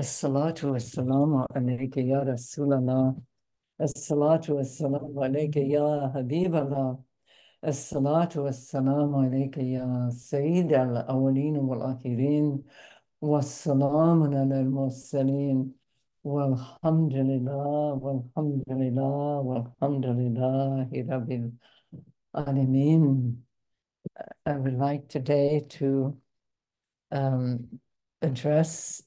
As-salatu as-salamu alayka ya Rasulallah. As-salatu as-salamu alayka ya Habiballah. As-salatu as-salamu alayka ya Sayyid al-awwaleen wal-akhirin. Was-salamun ala al-mursaleen. Walhamdulillah, walhamdulillah, walhamdulillahi rabbil alameen. I would like today to um, address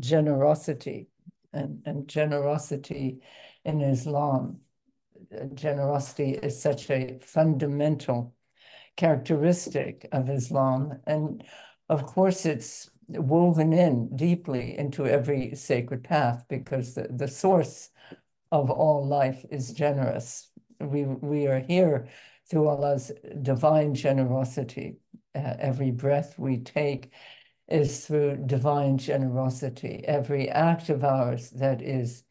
generosity and, and generosity in Islam. Generosity is such a fundamental characteristic of Islam. And of course, it's woven in deeply into every sacred path because the, the source of all life is generous. We, we are here through Allah's divine generosity. Uh, every breath we take is through divine generosity. Every act of ours that is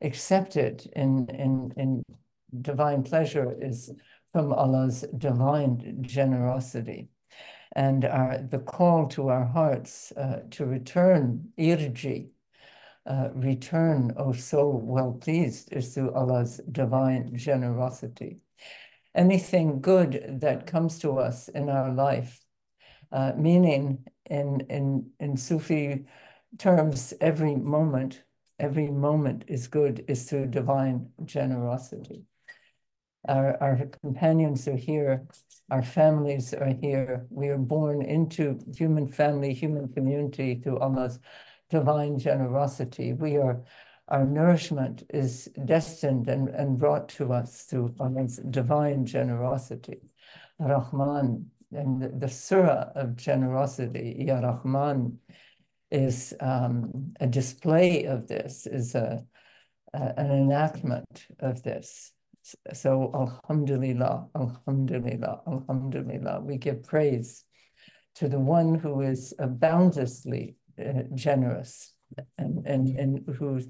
accepted in, in, in divine pleasure is from Allah's divine generosity. And our, the call to our hearts uh, to return irji, uh, return, oh soul well pleased, is through Allah's divine generosity. Anything good that comes to us in our life, uh, meaning in, in, in Sufi terms, every moment, every moment is good, is through divine generosity. Our, our companions are here, our families are here. We are born into human family, human community through Allah's divine generosity. We are, our nourishment is destined and, and brought to us through Allah's divine generosity. Rahman, and the, the surah of generosity, Ya Rahman, is um, a display of this, is a, a, an enactment of this. So, Alhamdulillah, Alhamdulillah, Alhamdulillah, we give praise to the one who is boundlessly uh, generous and, and, and whose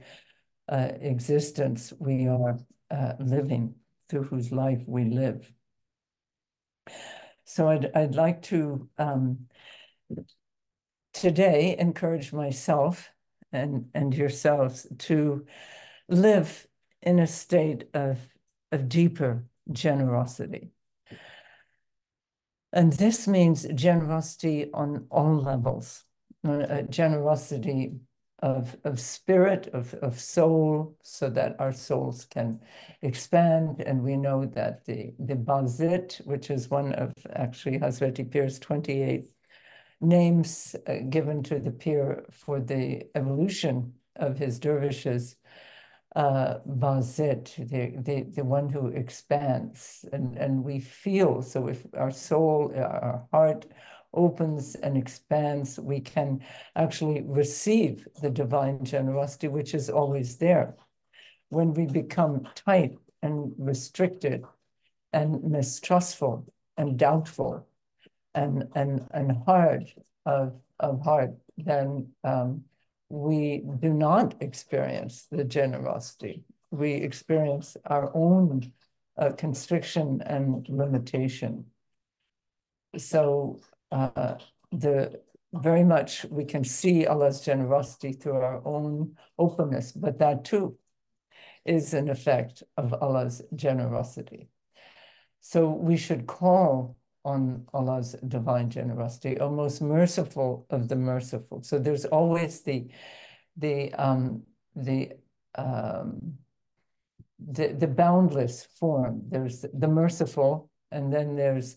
uh, existence we are uh, living, through whose life we live. So I'd, I'd like to um, today encourage myself and, and yourselves to live in a state of, of deeper generosity. And this means generosity on all levels, uh, generosity of, of spirit, of, of soul, so that our souls can expand. And we know that the, the Basit, which is one of actually Hazreti Pir's 28 names uh, given to the Pir for the evolution of his dervishes, uh, Basit, the, the, the one who expands. And, and we feel, so if our soul, our heart, opens and expands, we can actually receive the divine generosity, which is always there. When we become tight and restricted and mistrustful and doubtful and, and, and hard of, of heart, then um, we do not experience the generosity. We experience our own uh, constriction and limitation. So uh, the very much we can see Allah's generosity through our own openness, but that too is an effect of Allah's generosity. So we should call on Allah's divine generosity, O most merciful of the merciful. So there's always the the um, the um, the, the boundless form. There's the merciful, and then there's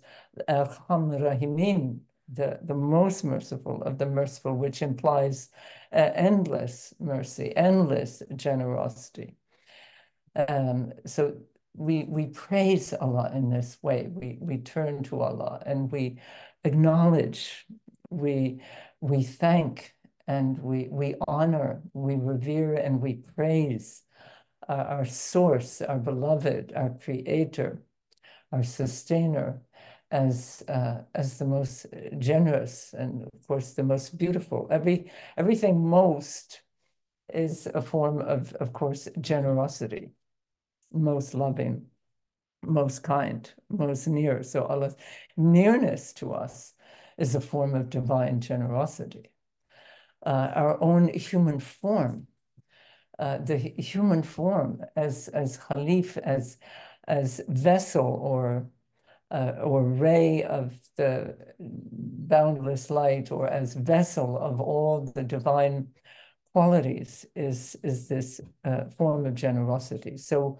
Arham Rahimin, the, the most merciful of the merciful, which implies uh, endless mercy, endless generosity. Um, so we we praise Allah in this way. We we turn to Allah and we acknowledge, we we thank and we we honor, we revere and we praise uh, our source, our beloved, our creator, our sustainer, as uh, as the most generous and of course the most beautiful. Every everything most is a form of of course generosity, most loving, most kind, most near. So Allah's nearness to us is a form of divine generosity. uh, our own human form, uh, the human form as as Khalif, as as vessel or uh, or ray of the boundless light, or as vessel of all the divine qualities, is is this uh, form of generosity. So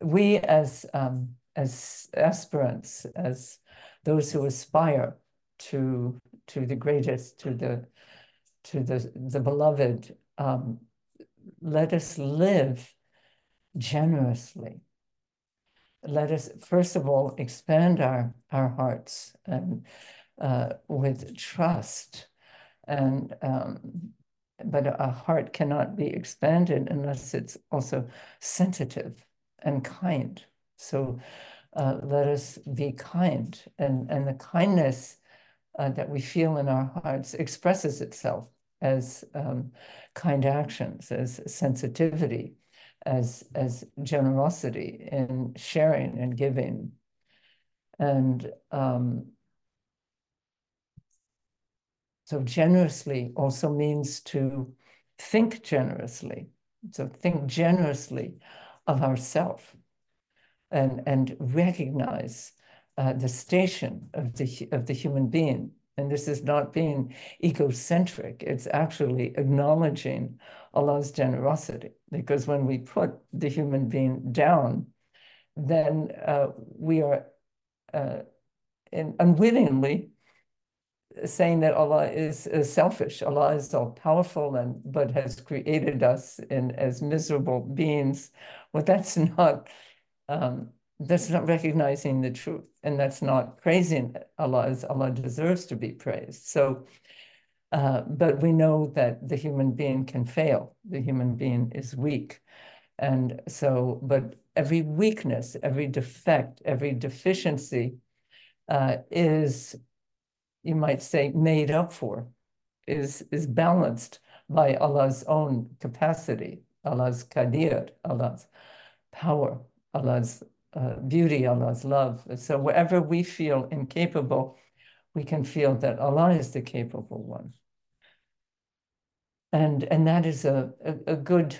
we as um, as aspirants, as those who aspire to to the greatest, to the to the the beloved, um, let us live generously. Let us first of all expand our our hearts and uh, with trust, and um, but a heart cannot be expanded unless it's also sensitive and kind. So uh, let us be kind, and and the kindness uh, that we feel in our hearts expresses itself as um, kind actions, as sensitivity, as as generosity in sharing and giving, and um, so generously also means to think generously. So think generously of ourself and, and recognize uh, the station of the, of the human being. And this is not being egocentric, it's actually acknowledging Allah's generosity. Because when we put the human being down, then uh, we are uh, in, unwittingly saying that Allah is, is, selfish. Allah is all powerful and but has created us in as miserable beings. Well, that's not um, that's not recognizing the truth, and that's not praising Allah as Allah deserves to be praised. So, uh, but we know that the human being can fail. The human being is weak, and so, but every weakness, every defect, every deficiency uh, is you might say, made up for, is, is balanced by Allah's own capacity, Allah's qadir, Allah's power, Allah's uh, beauty, Allah's love. So wherever we feel incapable, we can feel that Allah is the capable one. And, and that is a, a, a good,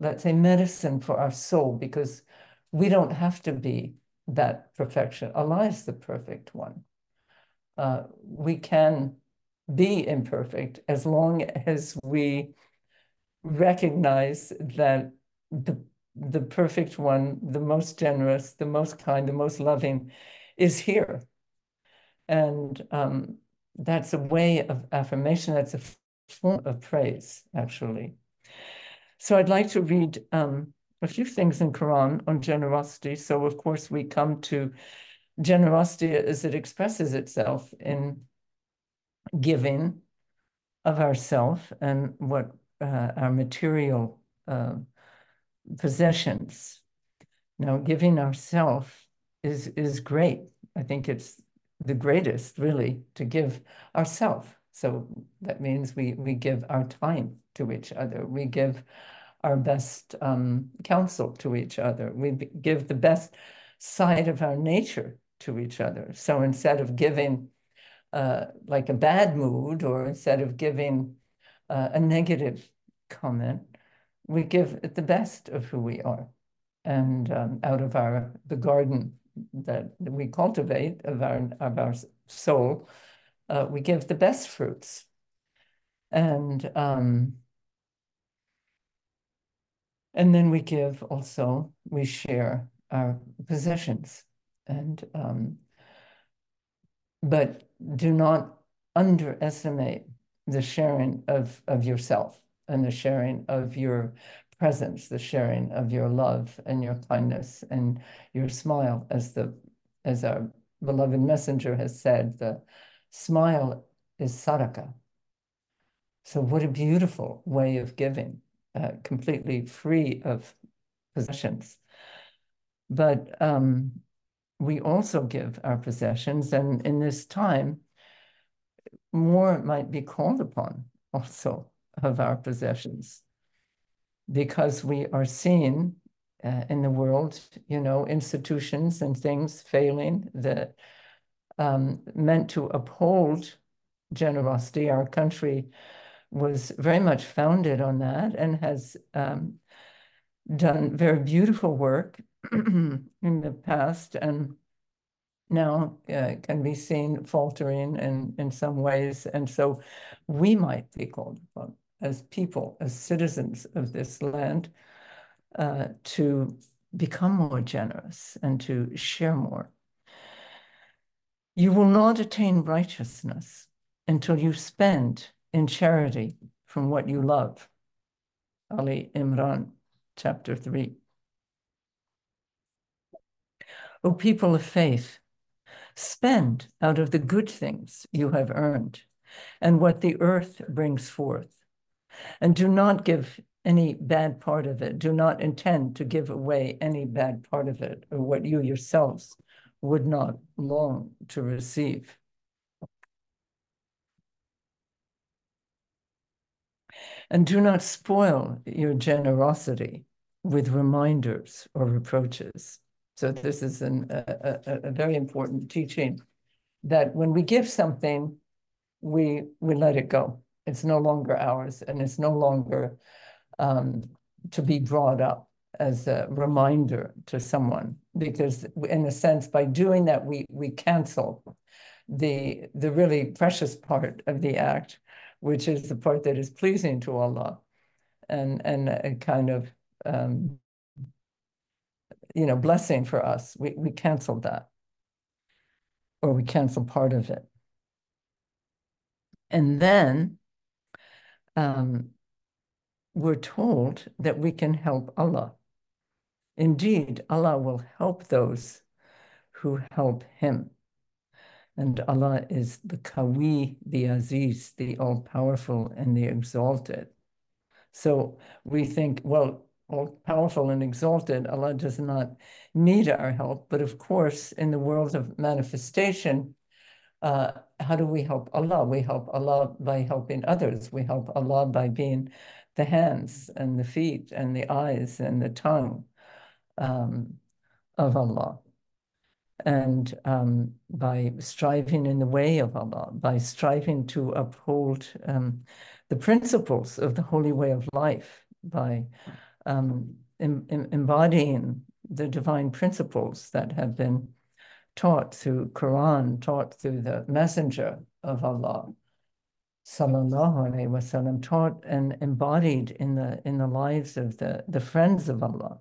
let's say, medicine for our soul because we don't have to be that perfection. Allah is the perfect one uh, we can be imperfect as long as we recognize that the the perfect one, the most generous, the most kind, the most loving, is here, and um, that's a way of affirmation. That's a form of praise, actually. So I'd like to read um, a few things in Quran on generosity. So of course we come to generosity as it expresses itself in giving of ourself and what uh, our material uh, possessions. Now, giving ourself is is great. I think it's the greatest, really, to give ourself. So that means we we give our time to each other. We give our best um, counsel to each other. We give the best side of our nature to each other. So instead of giving uh, like a bad mood or instead of giving uh, a negative comment, we give it the best of who we are. And um, out of our the garden that we cultivate of our of our soul, uh, we give the best fruits. And um, and then we give also, we share our possessions and um, but do not underestimate the sharing of of yourself and the sharing of your presence, the sharing of your love and your kindness and your smile, as the as our beloved messenger has said, the smile is sadaqah. So what a beautiful way of giving, uh, completely free of possessions. But um, we also give our possessions. And in this time, more might be called upon also of our possessions because we are seeing uh, in the world, you know, institutions and things failing that um, meant to uphold generosity. Our country was very much founded on that and has um, done very beautiful work in the past and now uh, can be seen faltering in, in some ways. And so we might be called upon as people, as citizens of this land, uh, to become more generous and to share more. You will not attain righteousness until you spend in charity from what you love. Ali Imran, chapter 3. O people of faith, spend out of the good things you have earned and what the earth brings forth. And do not give any bad part of it. Do not intend to give away any bad part of it or what you yourselves would not long to receive. And do not spoil your generosity with reminders or reproaches. So this is an, a, a, a very important teaching that when we give something, we we let it go. It's no longer ours, and it's no longer um, to be brought up as a reminder to someone. Because in a sense, by doing that, we we cancel the the really precious part of the act, which is the part that is pleasing to Allah, and and a kind of um, you know blessing for us. We we canceled that, or we cancel part of it, and then um, we're told that we can help Allah. Indeed, Allah will help those who help Him. And Allah is the Kawi, the Aziz, the all powerful and the exalted. So we think, well, all powerful and exalted, Allah does not need our help. But of course, in the world of manifestation, uh, how do we help Allah? We help Allah by helping others. We help Allah by being the hands and the feet and the eyes and the tongue um, of Allah. And um, by striving in the way of Allah, by striving to uphold um, the principles of the holy way of life, by um, em em embodying the divine principles that have been taught through Quran, taught through the messenger of Allah, sallallahu alaihi wasallam, taught and embodied in the in the lives of the the friends of Allah,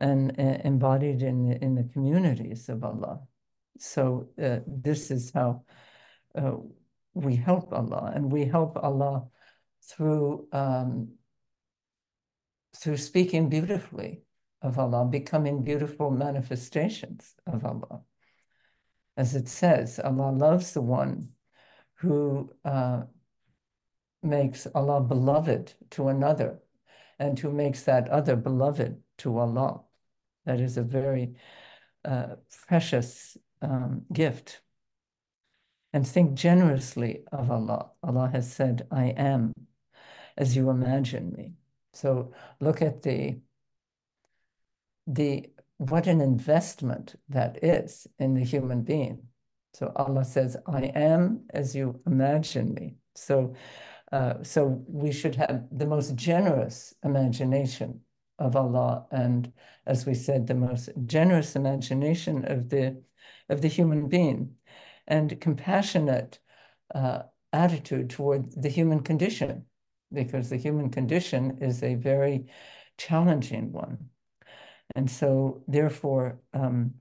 and uh, embodied in the, in the communities of Allah. So uh, this is how uh, we help Allah, and we help Allah through um, through speaking beautifully of Allah, becoming beautiful manifestations of Allah. As it says, Allah loves the one who uh, makes Allah beloved to another and who makes that other beloved to Allah. That is a very uh, precious um, gift. And think generously of Allah. Allah has said, I am as you imagine me. So look at the the what an investment that is in the human being. So Allah says, I am as you imagine me. So, uh, so we should have the most generous imagination of Allah, and as we said, the most generous imagination of the of the human being, and compassionate uh, attitude toward the human condition, because the human condition is a very challenging one. And so, therefore, um,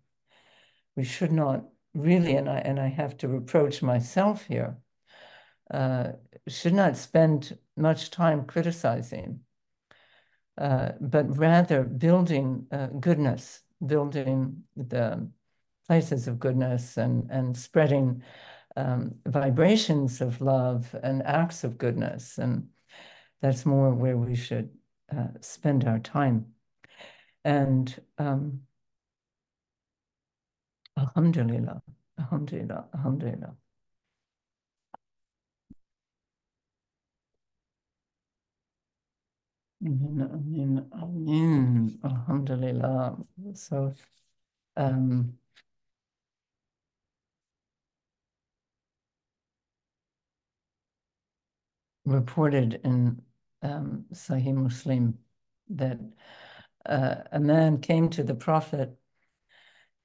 we should not really, and I, and I have to reproach myself here, uh, should not spend much time criticizing, uh, but rather building uh, goodness, building the places of goodness and, and spreading um, vibrations of love and acts of goodness. And that's more where we should uh, spend our time. And um, Alhamdulillah, Alhamdulillah, Alhamdulillah. Amin, Amin, Alhamdulillah. So, um, reported in um, Sahih Muslim that uh, a man came to the Prophet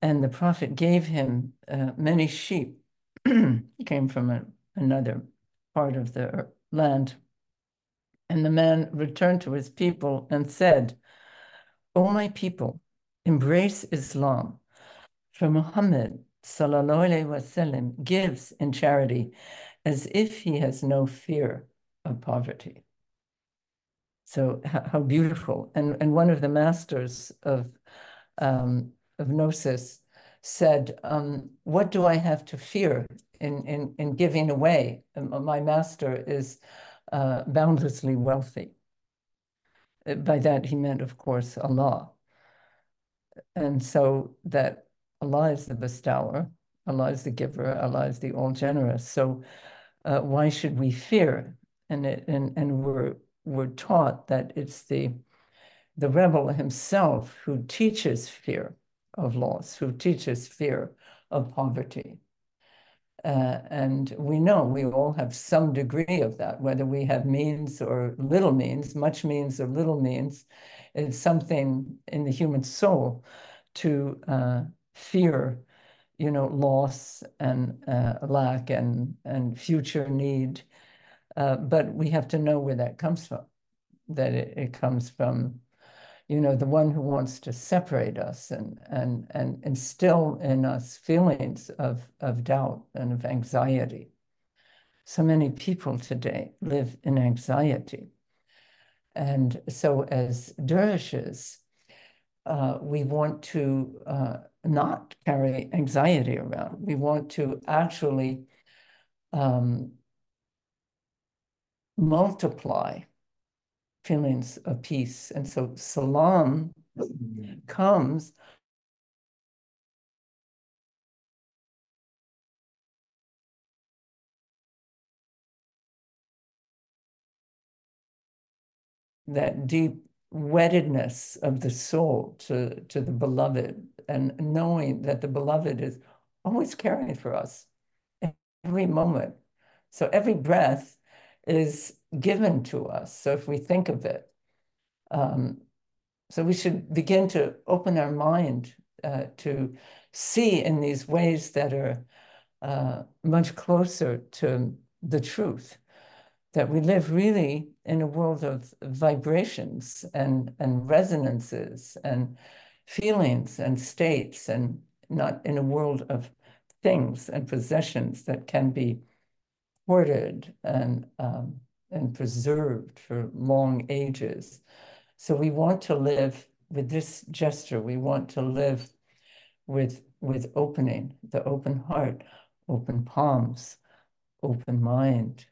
and the Prophet gave him uh, many sheep. He came from a, another part of the land. And the man returned to his people and said, O my people, embrace Islam. For Muhammad wasallam gives in charity as if he has no fear of poverty. So how, beautiful! And and one of the masters of um, of gnosis said, um, "What do I have to fear in in in giving away? My master is uh, boundlessly wealthy." Uh, by that he meant, of course, Allah. And so that Allah is the bestower, Allah is the giver, Allah is the all generous. So uh, why should we fear? And it, and and we're we're taught that it's the the rebel himself who teaches fear of loss, who teaches fear of poverty. Uh, and we know we all have some degree of that, whether we have means or little means, much means or little means. It's something in the human soul to uh, fear, you know, loss and uh, lack and, and future need uh, but we have to know where that comes from, that it, it comes from, you know, the one who wants to separate us and, and, and instill in us feelings of, of doubt and of anxiety. So many people today live in anxiety. And so as dervishes, uh, we want to uh, not carry anxiety around. We want to actually um, multiply feelings of peace. And so salam comes that deep weddedness of the soul to, to the beloved and knowing that the beloved is always caring for us every moment. So every breath is given to us. So if we think of it, um, so we should begin to open our mind uh, to see in these ways that are uh, much closer to the truth. That we live really in a world of vibrations and, and resonances and feelings and states, and not in a world of things and possessions that can be hoarded and, um, and preserved for long ages. So we want to live with this gesture. We want to live with, with opening, the open heart, open palms, open mind,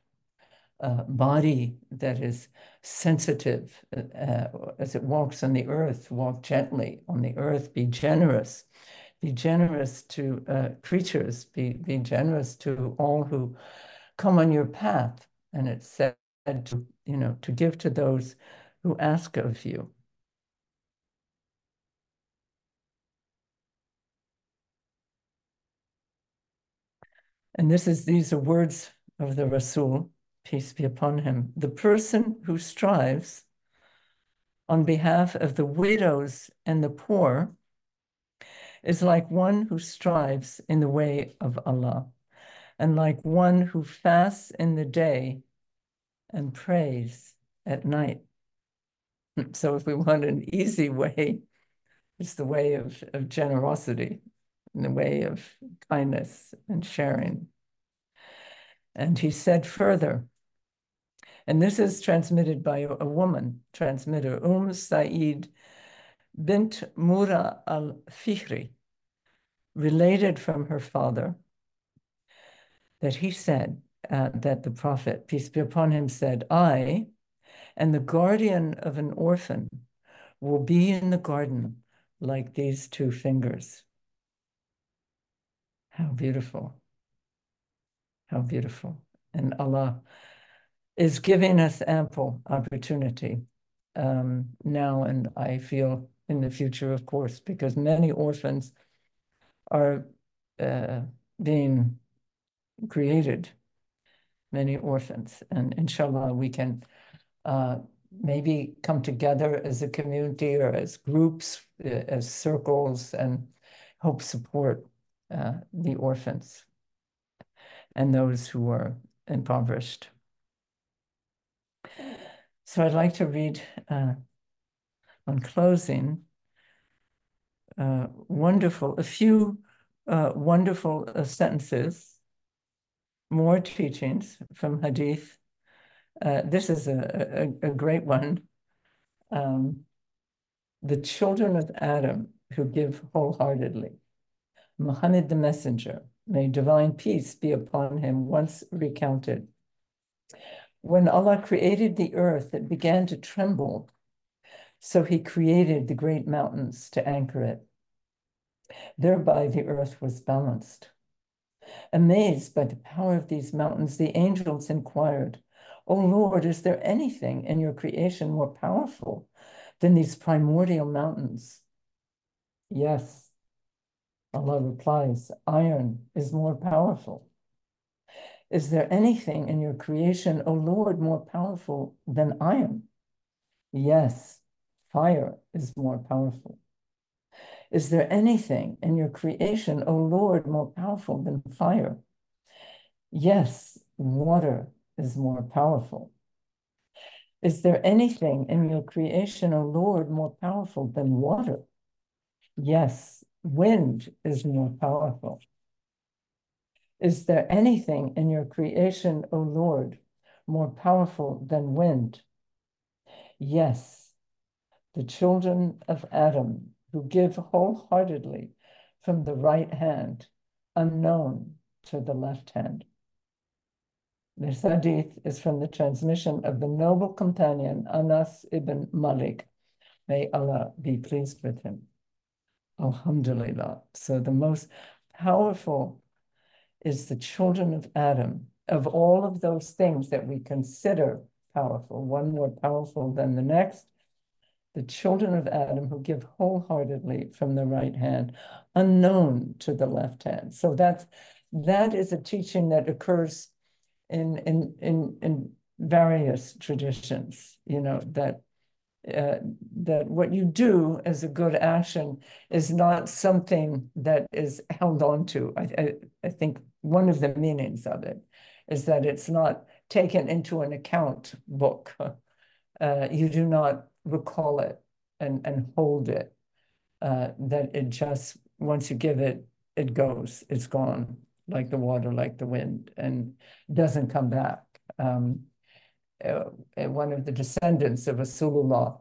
uh, body that is sensitive uh, as it walks on the earth, walk gently on the earth, be generous, be generous to uh, creatures, be, be generous to all who come on your path. And it said to, you know, to give to those who ask of you. And this is these are words of the Rasul, peace be upon him. The person who strives on behalf of the widows and the poor is like one who strives in the way of Allah and like one who fasts in the day and prays at night. So if we want an easy way, it's the way of, of generosity, the way of kindness and sharing. And he said further, and this is transmitted by a woman, transmitter, Umm Said bint Mura al-Fihri, related from her father, that he said, uh, that the Prophet, peace be upon him, said, I and the guardian of an orphan will be in the garden like these two fingers. How beautiful. How beautiful. And Allah is giving us ample opportunity um, now, and I feel in the future, of course, because many orphans are uh, being created many orphans. And inshallah, we can uh, maybe come together as a community or as groups, uh, as circles, and help support uh, the orphans and those who are impoverished. So I'd like to read uh, on closing uh, wonderful, a few uh, wonderful uh, sentences, more teachings from Hadith. Uh, this is a, a, a great one. Um, the children of Adam who give wholeheartedly. Muhammad the Messenger, may divine peace be upon him, once recounted. When Allah created the earth, it began to tremble so he created the great mountains to anchor it. Thereby the earth was balanced. Amazed by the power of these mountains, the angels inquired, O Lord, is there anything in your creation more powerful than these primordial mountains? Yes. Allah replies, iron is more powerful. Is there anything in your creation, O Lord, more powerful than iron? Yes. Fire is more powerful. Is there anything in your creation, O Lord, more powerful than fire? Yes, water is more powerful. Is there anything in your creation, O Lord, more powerful than water? Yes, wind is more powerful. Is there anything in your creation, O Lord, more powerful than wind? Yes, the children of Adam who give wholeheartedly from the right hand, unknown to the left hand. This hadith is from the transmission of the noble companion Anas ibn Malik. May Allah be pleased with him. Alhamdulillah. So the most powerful is the children of Adam. Of all of those things that we consider powerful, one more powerful than the next, the children of Adam who give wholeheartedly from the right hand, unknown to the left hand. So that's that is a teaching that occurs in in in in various traditions. You know that uh, that what you do as a good action is not something that is held on to. I, I, I think one of the meanings of it is that it's not taken into an account book. Uh, you do not recall it and, and hold it. Uh, that it just, once you give it, it goes, it's gone, like the water, like the wind, and doesn't come back. Um, uh, one of the descendants of Rasulullah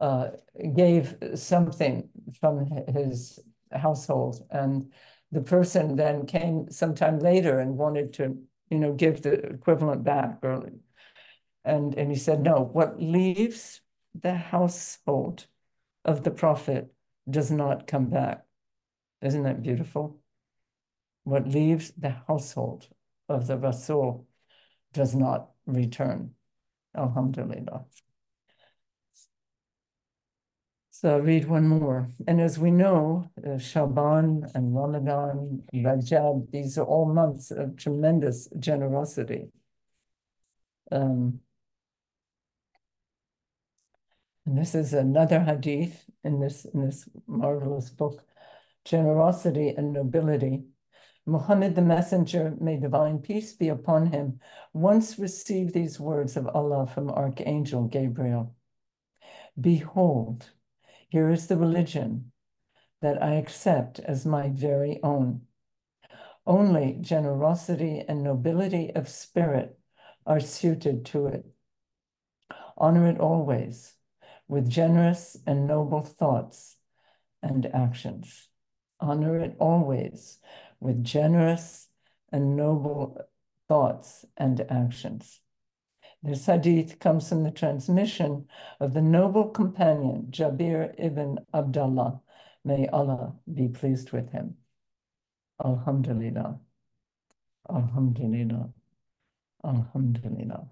uh, gave something from his household, and the person then came sometime later and wanted to, you know, give the equivalent back, or, and and he said, no, what leaves the household of the prophet does not come back. Isn't that beautiful? What leaves the household of the Rasul does not return. Alhamdulillah. So I'll read one more. And as we know, uh, Shaban and Ramadan, Rajab, these are all months of tremendous generosity. Um, and this is another hadith in this, in this marvelous book, Generosity and Nobility. Muhammad the Messenger, may divine peace be upon him, once received these words of Allah from Archangel Gabriel. Behold, here is the religion that I accept as my very own. Only generosity and nobility of spirit are suited to it. Honor it always with generous and noble thoughts and actions. Honor it always with generous and noble thoughts and actions. This hadith comes from the transmission of the noble companion Jabir ibn Abdullah. May Allah be pleased with him. Alhamdulillah. Alhamdulillah. Alhamdulillah.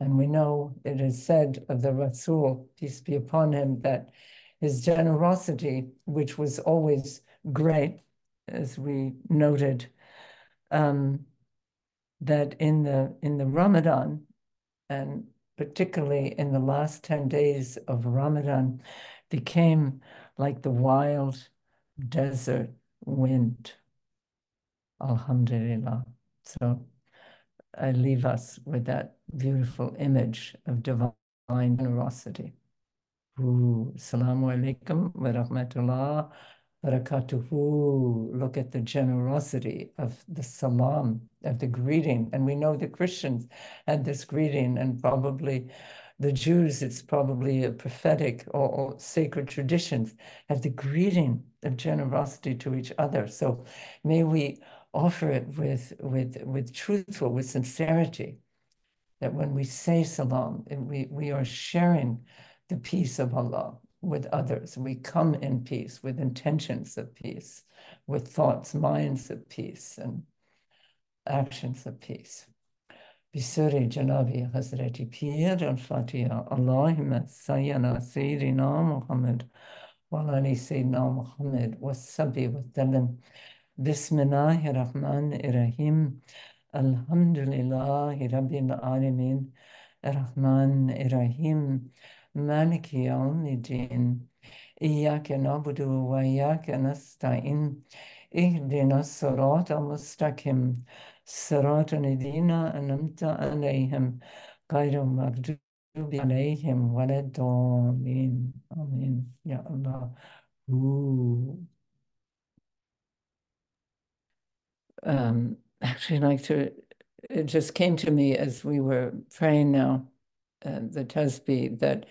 And we know it is said of the Rasul, peace be upon him, that his generosity, which was always great, as we noted, um, that in the in the Ramadan, and particularly in the last 10 days of Ramadan, became like the wild desert wind. Alhamdulillah. So I leave us with that beautiful image of divine generosity. Assalamu alaikum wa rahmatullah barakatuhu. Look at the generosity of the salam, of the greeting. And we know the Christians had this greeting, and probably the Jews, it's probably a prophetic or, or sacred traditions, have the greeting of generosity to each other. So may we offer it with, with, with truthful, with sincerity, that when we say salam, we, we are sharing the peace of Allah with others. We come in peace, with intentions of peace, with thoughts, minds of peace, and actions of peace. بسر جناب حضرت پیر الفاتحه اللهم سيدنا سيدنا محمد وعلى سيدنا محمد والسبي والسلم Bismillahirrahmanirrahim. Elhamdülillahi Rabbil alemin. Errahmanirrahim. Maliki yevmiddin. İyyâke na'budu ve iyyâke nestaîn. اهدنا الصراط المستقيم صراط الذين أنعمت عليهم غير المغضوب عليهم ولا الضالين آمين يا الله Ooh. Um, actually, like to, it just came to me as we were praying now, uh, the Tasbih, that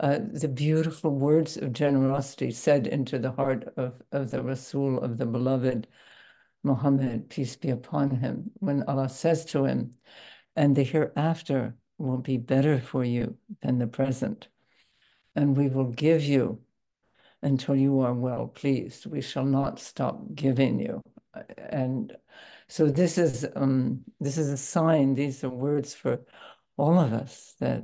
uh, the beautiful words of generosity said into the heart of, of the Rasul, of the beloved Muhammad, peace be upon him, when Allah says to him, and the hereafter will be better for you than the present, and we will give you until you are well pleased. We shall not stop giving you. And so this is um, this is a sign. These are words for all of us that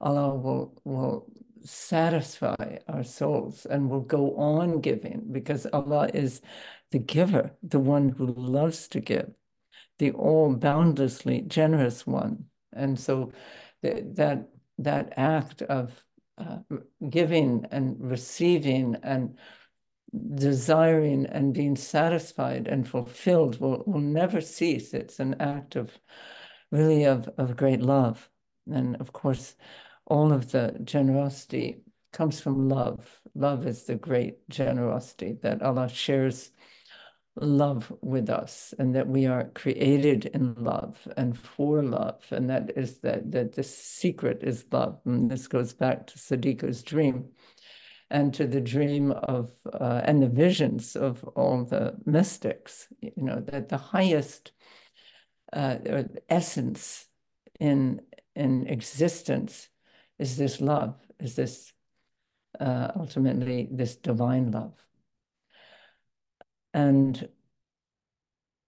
Allah will will satisfy our souls and will go on giving because Allah is the giver, the one who loves to give, the all boundlessly generous one. And so the, that that act of uh, giving and receiving and desiring and being satisfied and fulfilled will, will never cease. It's an act of really of, of great love. And of course, all of the generosity comes from love. Love is the great generosity that Allah shares love with us and that we are created in love and for love and that is that that the secret is love and this goes back to Sadiq's dream and to the dream of uh, and the visions of all the mystics you know that the highest uh, essence in in existence is this love, is this uh, ultimately this divine love. And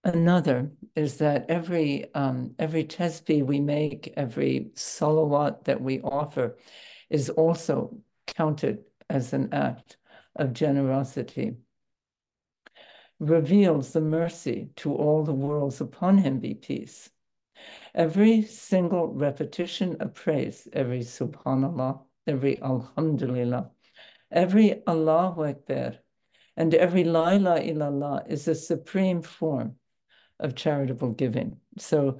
another is that every um, every tesbih we make, every salawat that we offer, is also counted as an act of generosity. Reveals the mercy to all the worlds upon him be peace Every single repetition of praise, every subhanallah, every alhamdulillah, every Allahu Akbar, and every la ilaha illallah is a supreme form of charitable giving. So,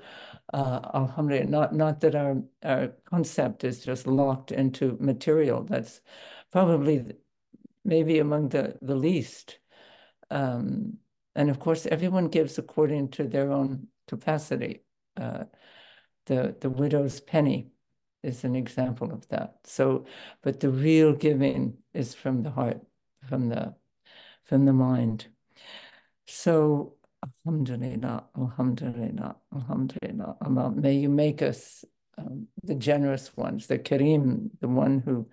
uh, alhamdulillah, not, not that our, our concept is just locked into material. That's probably maybe among the, the least. Um, and of course, everyone gives according to their own capacity. Uh, the, the widow's penny is an example of that. So, but the real giving is from the heart, from the, from the mind. So, Alhamdulillah, Alhamdulillah, Alhamdulillah, Allah, may you make us um, the generous ones, the Kareem, the one who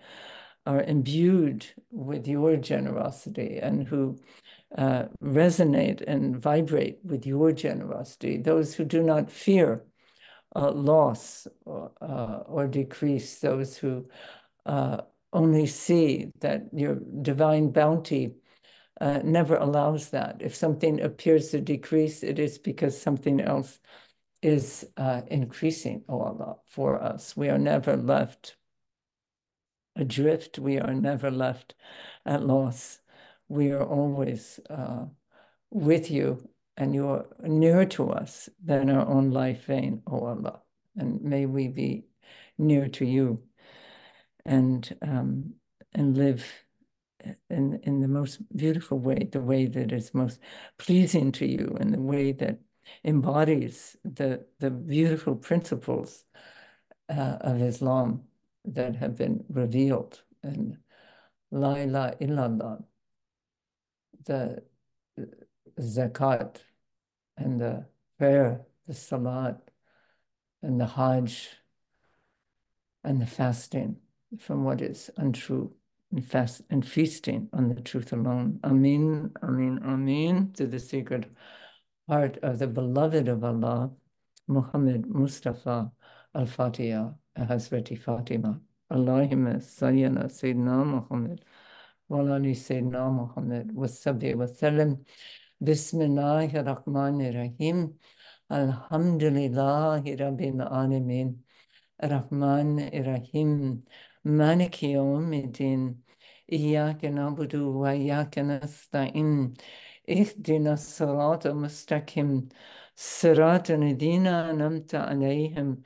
are imbued with your generosity and who uh, resonate and vibrate with your generosity, those who do not fear uh, loss or, uh, or, decrease, those who uh, only see that your divine bounty uh, never allows that. If something appears to decrease, it is because something else is uh, increasing, O Allah, for us. We are never left adrift. We are never left at loss. We are always uh, with you, and you are nearer to us than our own life vein, O Allah. And may we be near to you and um, and live in in the most beautiful way, the way that is most pleasing to you, and the way that embodies the the beautiful principles uh, of Islam that have been revealed in La ilaha illallah, the zakat and the prayer, the salat and the hajj and the fasting from what is untrue and fast and feasting on the truth alone. Amin, Amin, Amin to the sacred heart of the beloved of Allah, Muhammad Mustafa الفاتحة حضرت فاطمة. اللهم صل على سيدنا محمد وعلى آل سيدنا محمد وصحبه وسلم. بسم الله الرحمن الرحيم. الحمد لله رب العالمين الرحمن الرحيم مالك يوم الدين إياك نعبد وإياك نستعين اهدنا الصراط المستقيم صراط الذين أنعمت عليهم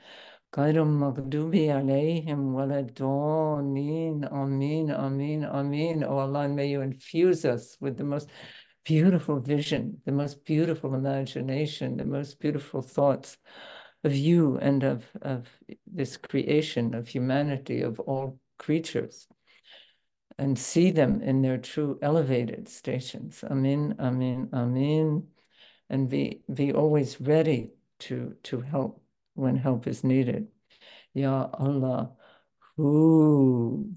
Khairul Maghdubi alayhim waladin. Amin, amin, amin. O Allah, may you infuse us with the most beautiful vision, the most beautiful imagination, the most beautiful thoughts of you and of, of this creation, of humanity, of all creatures, and see them in their true elevated stations. Amin, amin, amin. And be, be always ready to, to help when help is needed. Ya Allah, who